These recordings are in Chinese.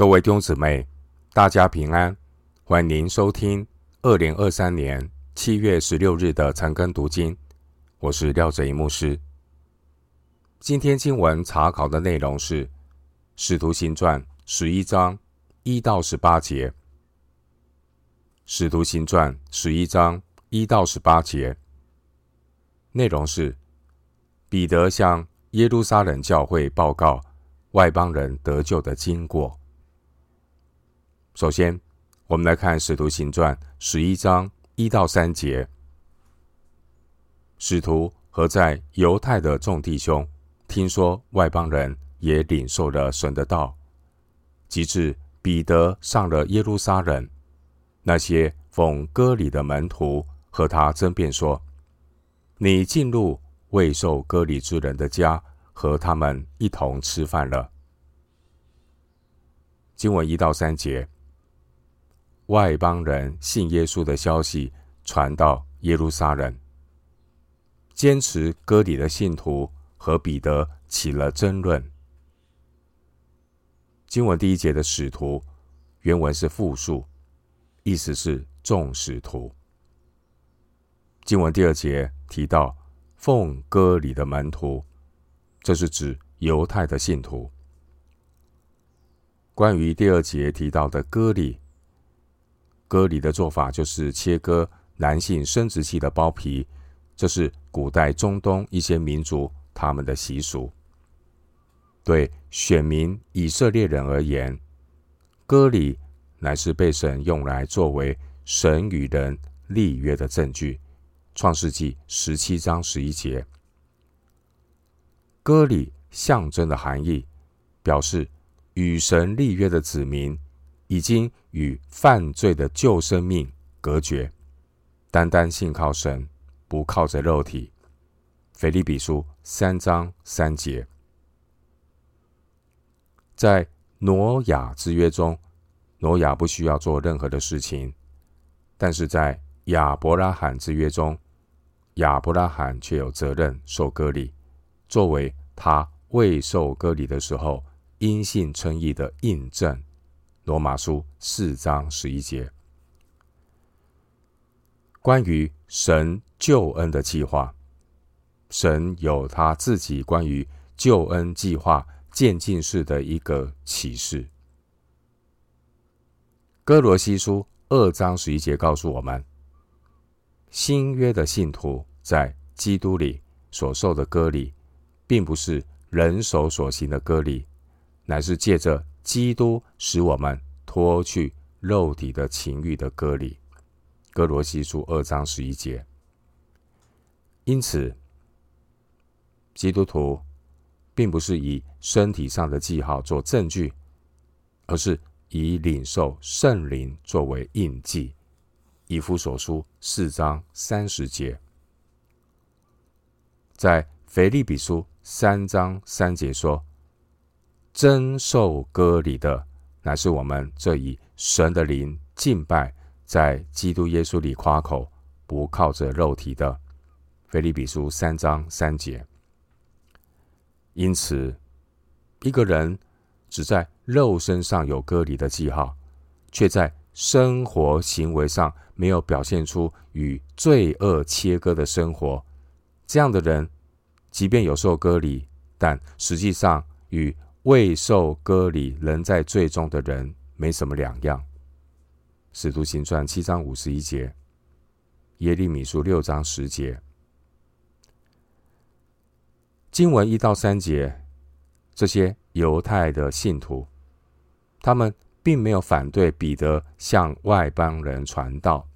各位弟兄姊妹，大家平安！欢迎收听二零二三年七月十六日的晨更读经。我是廖哲一牧师。今天经文查考的内容是《使徒行传》十一章一到十八节，《使徒行传》十一章一到十八节内容是彼得向耶路撒冷教会报告外邦人得救的经过。首先，我们来看《使徒行传》十一章一到三节。使徒和在犹太的众弟兄听说外邦人也领受了神的道，及至彼得上了耶路撒冷，那些奉割礼的门徒和他争辩说：“你进入未受割礼之人的家，和他们一同吃饭了。”经文一到三节。外邦人信耶稣的消息传到耶路撒冷，坚持割礼的信徒和彼得起了争论。经文第一节的使徒原文是复数，意思是众使徒。经文第二节提到奉割礼的门徒，这是指犹太的信徒。关于第二节提到的割礼。割礼的做法就是切割男性生殖器的包皮，这是古代中东一些民族他们的习俗。对选民以色列人而言，割礼乃是被神用来作为神与人立约的证据。创世纪十七章十一节，割礼象征的含义，表示与神立约的子民。已经与犯罪的旧生命隔绝，单单信靠神，不靠着肉体。腓立比书三章三节，在挪亚之约中，挪亚不需要做任何的事情；但是在亚伯拉罕之约中，亚伯拉罕却有责任受割礼，作为他未受割礼的时候因信称义的印证。罗马书四章十一节，关于神救恩的计划，神有他自己关于救恩计划渐进式的一个启示。哥罗西书二章十一节告诉我们，新约的信徒在基督里所受的割礼，并不是人手所行的割礼，乃是借着。基督使我们脱去肉体的情欲的割礼，哥罗西书二章十一节。因此，基督徒并不是以身体上的记号做证据，而是以领受圣灵作为印记。以弗所书四章三十节，在腓利比书三章三节说。真受割礼的，乃是我们这以神的灵敬拜，在基督耶稣里夸口，不靠着肉体的。腓利比书三章三节。因此，一个人只在肉身上有割礼的记号，却在生活行为上没有表现出与罪恶切割的生活，这样的人，即便有受割礼，但实际上与未受割礼仍在罪中的人没什么两样。使徒行传七章五十一节，耶利米书六章十节，经文一到三节，这些犹太的信徒，他们并没有反对彼得向外邦人传道。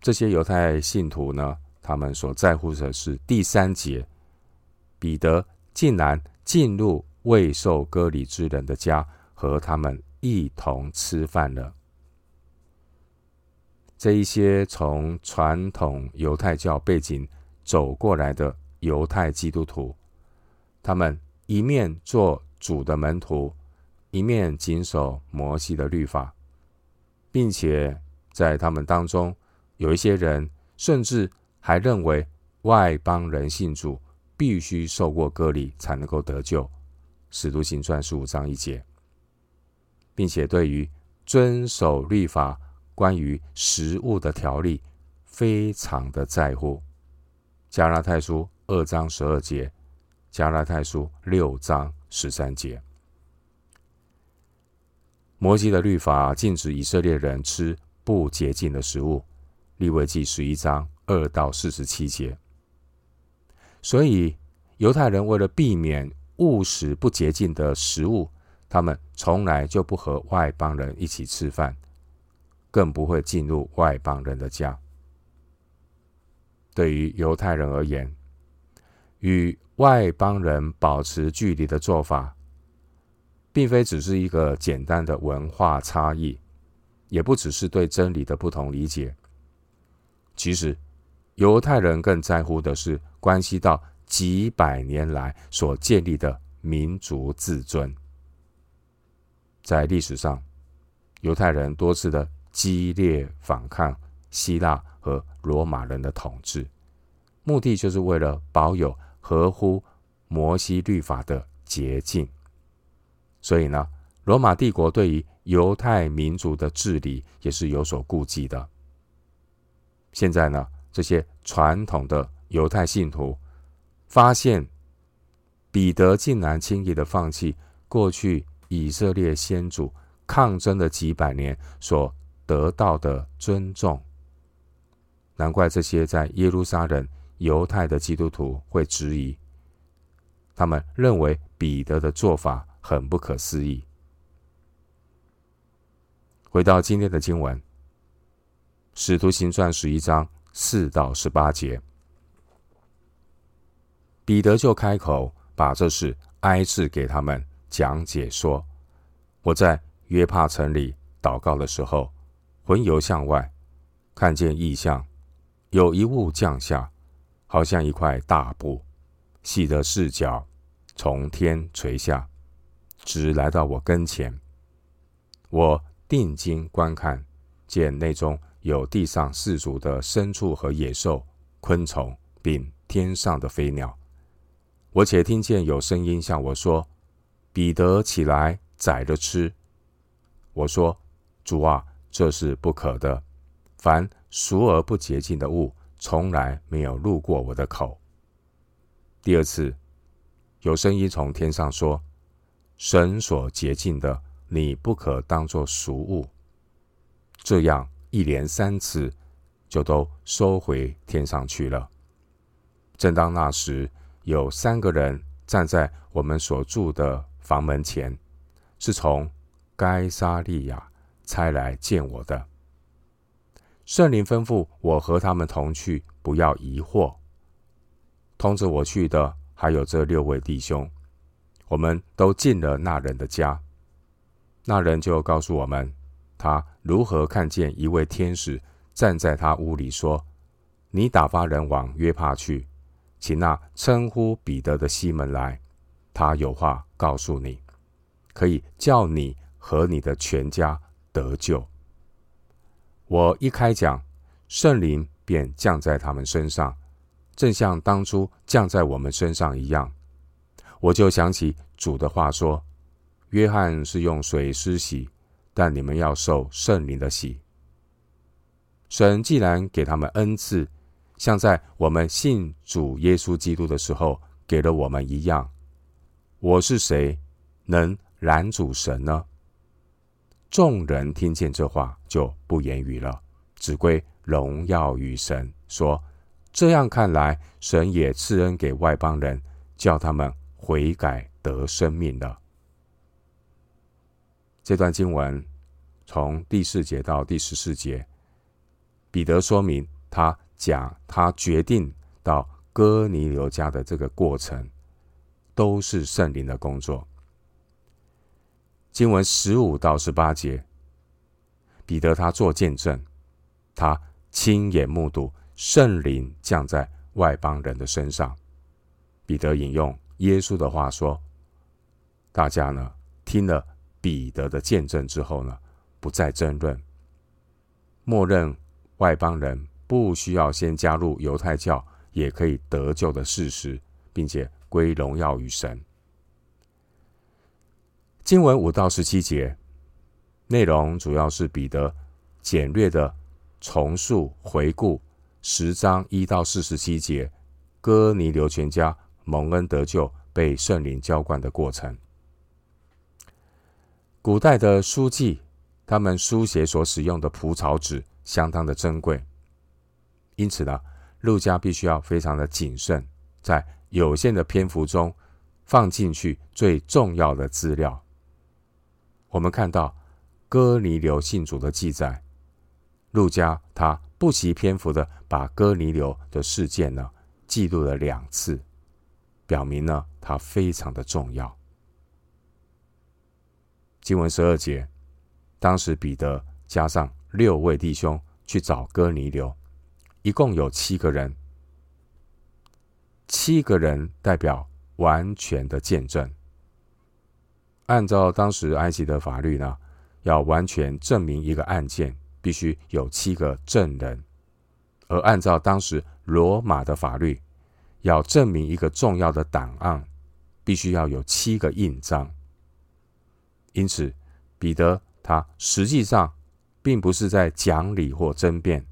这些犹太信徒呢，他们所在乎的是第三节，彼得竟然进入。未受割礼之人的家，和他们一同吃饭了。这一些从传统犹太教背景走过来的犹太基督徒，他们一面做主的门徒，一面谨守摩西的律法，并且在他们当中有一些人，甚至还认为外邦人信主必须受过割礼才能够得救。使徒行传十五章一节，并且对于遵守律法关于食物的条例非常的在乎。加拉太书二章十二节，加拉太书六章十三节。摩西的律法禁止以色列人吃不洁净的食物，利未记十一章二到四十七节。所以犹太人为了避免误食不洁净的食物，他们从来就不和外邦人一起吃饭，更不会进入外邦人的家。对于犹太人而言，与外邦人保持距离的做法，并非只是一个简单的文化差异，也不只是对真理的不同理解。其实，犹太人更在乎的是关系到几百年来所建立的民族自尊。在历史上，犹太人多次的激烈反抗希腊和罗马人的统治，目的就是为了保有合乎摩西律法的洁净。所以呢，罗马帝国对于犹太民族的治理也是有所顾忌的。现在呢，这些传统的犹太信徒发现，彼得竟然轻易的放弃过去以色列先祖抗争了几百年所得到的尊重，难怪这些在耶路撒冷犹太的基督徒会质疑，他们认为彼得的做法。很不可思议。回到今天的经文，《使徒行传》十一章四到十八节，彼得就开口把这事挨次给他们讲解说：“我在约帕城里祷告的时候，魂游向外，看见异象，有一物降下，好像一块大布，细的四角，从天垂下。”直来到我跟前，我定睛观看，见内中有地上四足的牲畜和野兽、昆虫，并天上的飞鸟。我且听见有声音向我说：“彼得，起来宰了吃。”我说：“主啊，这是不可的。凡熟而不洁净的物，从来没有入过我的口。”第二次，有声音从天上说。神所洁净的，你不可当作俗物。这样一连三次，就都收回天上去了。正当那时，有三个人站在我们所住的房门前，是从该撒利亚差来见我的。圣灵吩咐我和他们同去，不要疑惑。通知我去的还有这六位弟兄。我们都进了那人的家，那人就告诉我们，他如何看见一位天使站在他屋里说：“你打发人往约帕去，请那称呼彼得的西门来，他有话告诉你，可以叫你和你的全家得救。”我一开讲，圣灵便降在他们身上，正像当初降在我们身上一样。我就想起主的话说：“约翰是用水施洗，但你们要受圣灵的洗。”神既然给他们恩赐，像在我们信主耶稣基督的时候给了我们一样，我是谁能拦阻神呢？众人听见这话就不言语了，只归荣耀与神，说：“这样看来，神也赐恩给外邦人，叫他们。”悔改得生命了。这段经文从第四节到第十四节，彼得说明他讲他决定到哥尼流家的这个过程，都是圣灵的工作。经文十五到十八节，彼得他做见证，他亲眼目睹圣灵降在外邦人的身上。彼得引用。耶稣的话说：“大家呢听了彼得的见证之后呢，不再争论，默认外邦人不需要先加入犹太教也可以得救的事实，并且归荣耀于神。”经文五到十七节，内容主要是彼得简略的重述回顾十章一到四十七节，哥尼流全家蒙恩得救、被圣灵浇灌的过程。古代的书记，他们书写所使用的蒲草纸相当的珍贵，因此呢，路加必须要非常的谨慎，在有限的篇幅中放进去最重要的资料。我们看到哥尼流信主的记载，路加他不惜篇幅的把哥尼流的事件呢记录了两次，表明呢他非常的重要。经文十二节，当时彼得加上六位弟兄去找哥尼流，一共有七个人。七个人代表完全的见证。按照当时埃及的法律呢，要完全证明一个案件，必须有七个证人；而按照当时罗马的法律，要证明一个重要的档案，必须要有七个印章。因此，彼得他实际上并不是在讲理或争辩，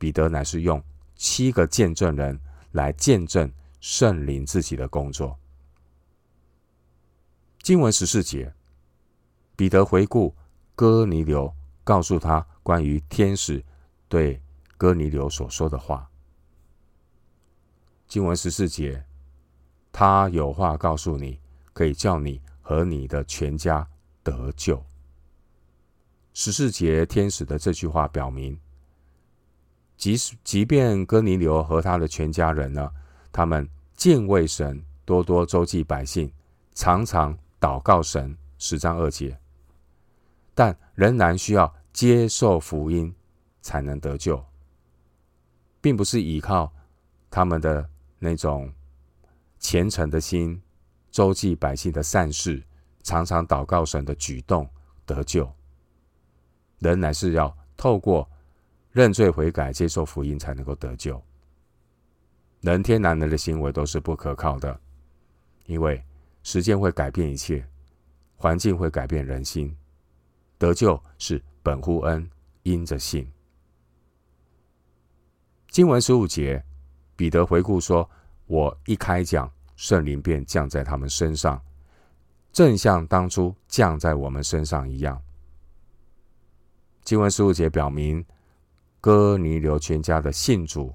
彼得乃是用七个见证人来见证圣灵自己的工作。经文十四节，彼得回顾哥尼流，告诉他关于天使对哥尼流所说的话。经文十四节，他有话告诉你，可以叫你和你的全家。得救。十四节天使的这句话表明，即使即便哥尼流和他的全家人呢，他们敬畏神，多多周济百姓，常常祷告神，十章二节，但仍然需要接受福音才能得救，并不是依靠他们的那种虔诚的心，周济百姓的善事。常常祷告神的举动得救，仍然是要透过认罪悔改、接受福音才能够得救。人天然人的行为都是不可靠的，因为时间会改变一切，环境会改变人心。得救是本乎恩，因着信。经文十五节，彼得回顾说：“我一开讲，圣灵便降在他们身上。”正像当初降在我们身上一样。经文十五节表明，哥尼流全家的信主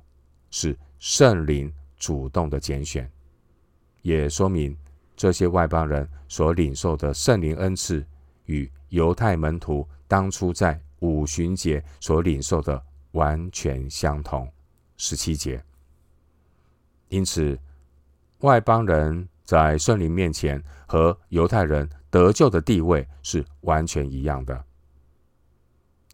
是圣灵主动的拣选，也说明这些外邦人所领受的圣灵恩赐与犹太门徒当初在五旬节所领受的完全相同。十七节，因此外邦人。在圣灵面前和犹太人得救的地位是完全一样的。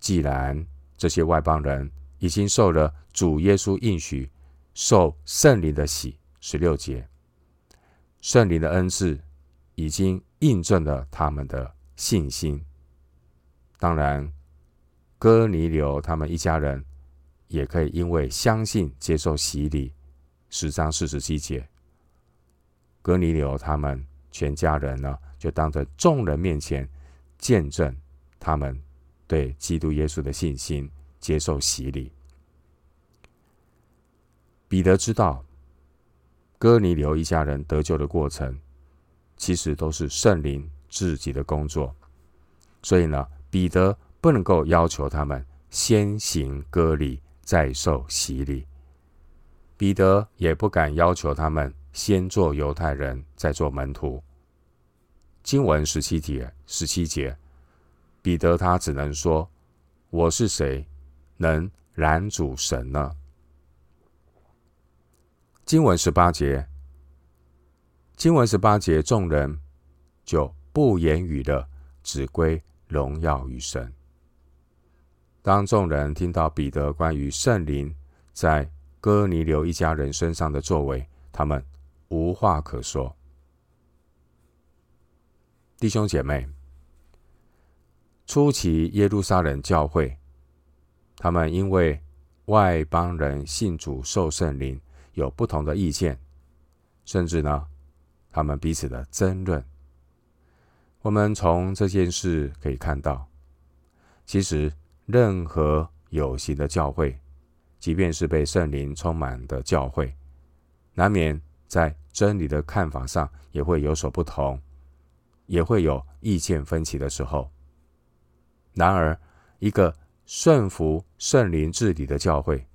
既然这些外邦人已经受了主耶稣应许受圣灵的洗，十六节，圣灵的恩赐已经印证了他们的信心。当然，哥尼流他们一家人也可以因为相信接受洗礼，十章四十七节。哥尼流他们全家人呢，就当着众人面前见证他们对基督耶稣的信心，接受洗礼。彼得知道，哥尼流一家人得救的过程，其实都是圣灵自己的工作，所以呢，彼得不能够要求他们先行割礼，再受洗礼。彼得也不敢要求他们。先做犹太人，再做门徒。经文十七节，十七节，彼得他只能说：“我是谁，能拦阻神呢？”经文十八节，经文十八节，众人就不言语的，只归荣耀与神。当众人听到彼得关于圣灵在哥尼流一家人身上的作为，他们。无话可说，弟兄姐妹，初期耶路撒冷教会，他们因为外邦人信主受圣灵有不同的意见，甚至呢，他们彼此的争论。我们从这件事可以看到，其实，任何有形的教会，即便是被圣灵充满的教会，难免在真理的看法上也会有所不同，也会有意见分歧的时候。然而，一个顺服圣灵治理的教会，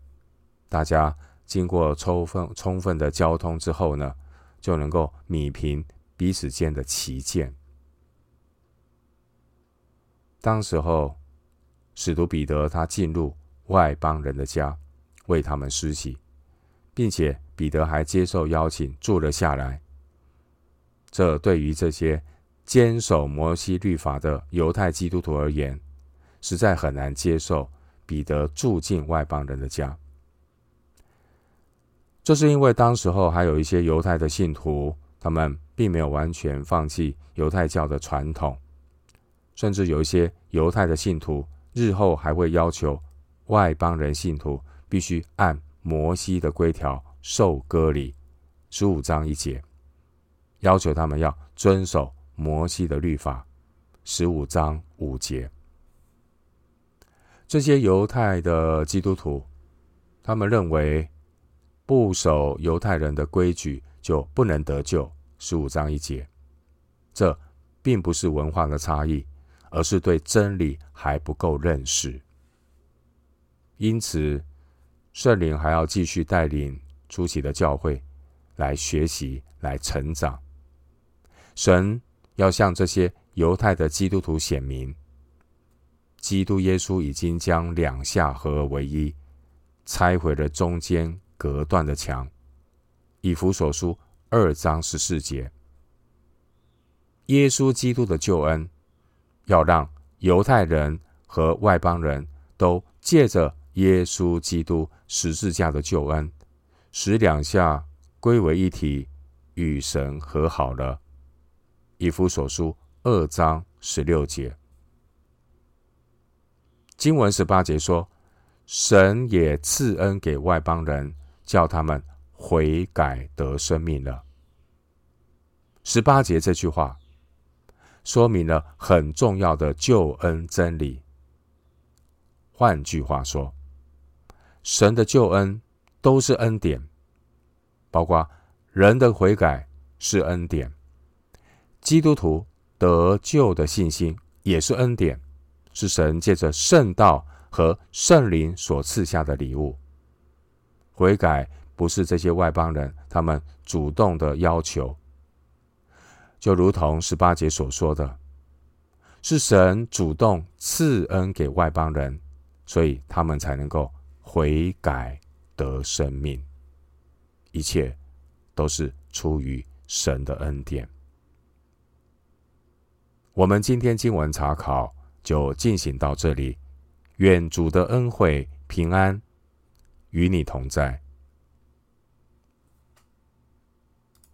大家经过充分充分的交通之后呢，就能够弭平彼此间的歧见。当时候，使徒彼得他进入外邦人的家，为他们施洗，并且彼得还接受邀请住了下来。这对于这些坚守摩西律法的犹太基督徒而言，实在很难接受彼得住进外邦人的家。这是因为当时候还有一些犹太的信徒，他们并没有完全放弃犹太教的传统，甚至有一些犹太的信徒。日后还会要求外邦人信徒必须按摩西的规条受割礼，十五章一节，要求他们要遵守摩西的律法，十五章五节。这些犹太的基督徒，他们认为不守犹太人的规矩就不能得救，十五章一节。这并不是文化的差异。而是对真理还不够认识，因此圣灵还要继续带领初期的教会来学习、来成长。神要向这些犹太的基督徒显明，基督耶稣已经将两下合而为一，拆毁了中间隔断的墙。以弗所书二章十四节，耶稣基督的救恩。要让犹太人和外邦人都借着耶稣基督十字架的救恩，使两下归为一体，与神和好了。以弗所书二章十六节，经文十八节说：“神也赐恩给外邦人，叫他们悔改得生命了。”十八节这句话。说明了很重要的救恩真理。换句话说，神的救恩都是恩典，包括人的悔改是恩典，基督徒得救的信心也是恩典，是神借着圣道和圣灵所赐下的礼物。悔改不是这些外邦人他们主动的要求。就如同十八节所说的，是神主动赐恩给外邦人，所以他们才能够悔改得生命。一切都是出于神的恩典。我们今天经文查考就进行到这里，愿主的恩惠平安与你同在。